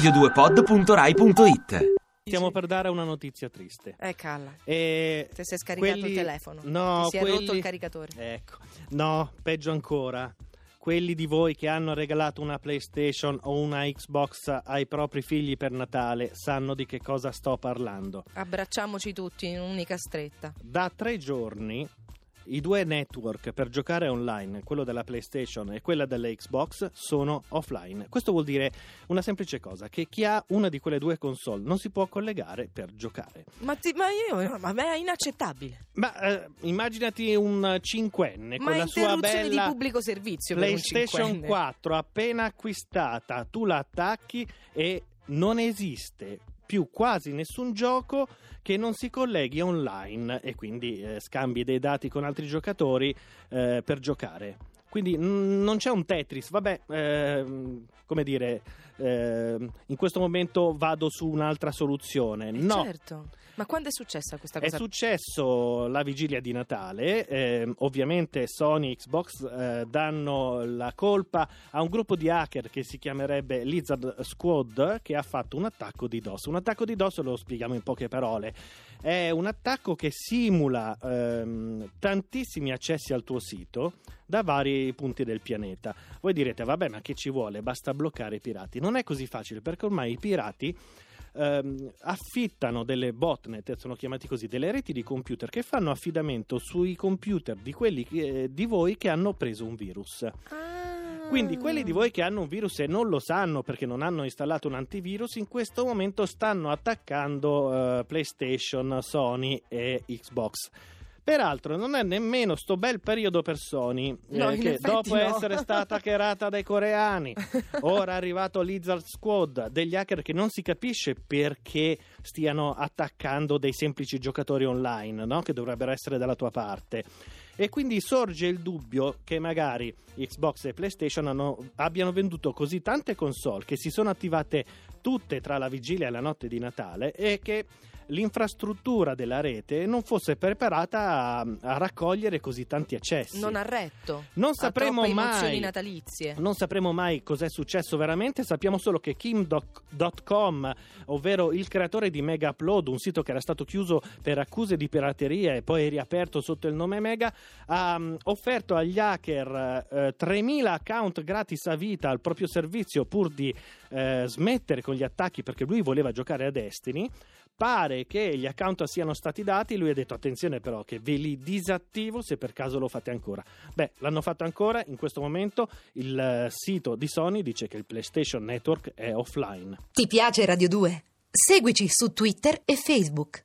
radio2pod.rai.it Stiamo per dare una notizia triste. Eh, calla. E Ti sei scaricato quelli- il telefono. No, Ti si è quelli- rotto il caricatore. Ecco. No, peggio ancora. Quelli di voi che hanno regalato una PlayStation o una Xbox ai propri figli per Natale sanno di che cosa sto parlando. Abbracciamoci tutti in un'unica stretta. Da tre giorni i due network per giocare online, quello della PlayStation e quella della Xbox, sono offline. Questo vuol dire una semplice cosa, che chi ha una di quelle due console non si può collegare per giocare. Ma, ti- ma io, ma è inaccettabile. Ma eh, immaginati un cinquenne Ma con la sua bella di pubblico servizio PlayStation cinquenne. 4 appena acquistata, tu la attacchi e non esiste più quasi nessun gioco che non si colleghi online e quindi eh, scambi dei dati con altri giocatori eh, per giocare. Quindi non c'è un Tetris, vabbè, ehm, come dire, ehm, in questo momento vado su un'altra soluzione. No, Certo. Ma quando è successa questa è cosa? successo la vigilia di Natale, ehm, ovviamente Sony e Xbox eh, danno la colpa a un gruppo di hacker che si chiamerebbe Lizard Squad che ha fatto un attacco di DOS. Un attacco di DOS lo spieghiamo in poche parole. È un attacco che simula ehm, tantissimi accessi al tuo sito da vari punti del pianeta. Voi direte, vabbè, ma che ci vuole? Basta bloccare i pirati. Non è così facile perché ormai i pirati ehm, affittano delle botnet, sono chiamati così, delle reti di computer che fanno affidamento sui computer di quelli che- di voi che hanno preso un virus. Ah. Quindi quelli di voi che hanno un virus e non lo sanno perché non hanno installato un antivirus, in questo momento stanno attaccando eh, PlayStation, Sony e Xbox. Peraltro non è nemmeno sto bel periodo per Sony, No, eh, che dopo no. essere stata hackerata dai coreani, ora è arrivato Lizard Squad, degli hacker che non si capisce perché stiano attaccando dei semplici giocatori online, no? che dovrebbero essere dalla tua parte. E quindi sorge il dubbio che magari Xbox e PlayStation hanno- abbiano venduto così tante console che si sono attivate tutte tra la vigilia e la notte di Natale e che l'infrastruttura della rete non fosse preparata a, a raccogliere così tanti accessi. Non ha retto. Non sapremo mai. natalizie. Non sapremo mai cos'è successo veramente, sappiamo solo che Kim.com, ovvero il creatore di Mega Upload, un sito che era stato chiuso per accuse di pirateria e poi riaperto sotto il nome Mega, ha mm, offerto agli hacker eh, 3.000 account gratis a vita al proprio servizio pur di eh, smettere con gli attacchi perché lui voleva giocare a Destiny. Pare che gli account siano stati dati, lui ha detto attenzione però che ve li disattivo se per caso lo fate ancora. Beh, l'hanno fatto ancora, in questo momento il eh, sito di Sony dice che il PlayStation Network è offline. Ti piace Radio 2? Seguici su Twitter e Facebook.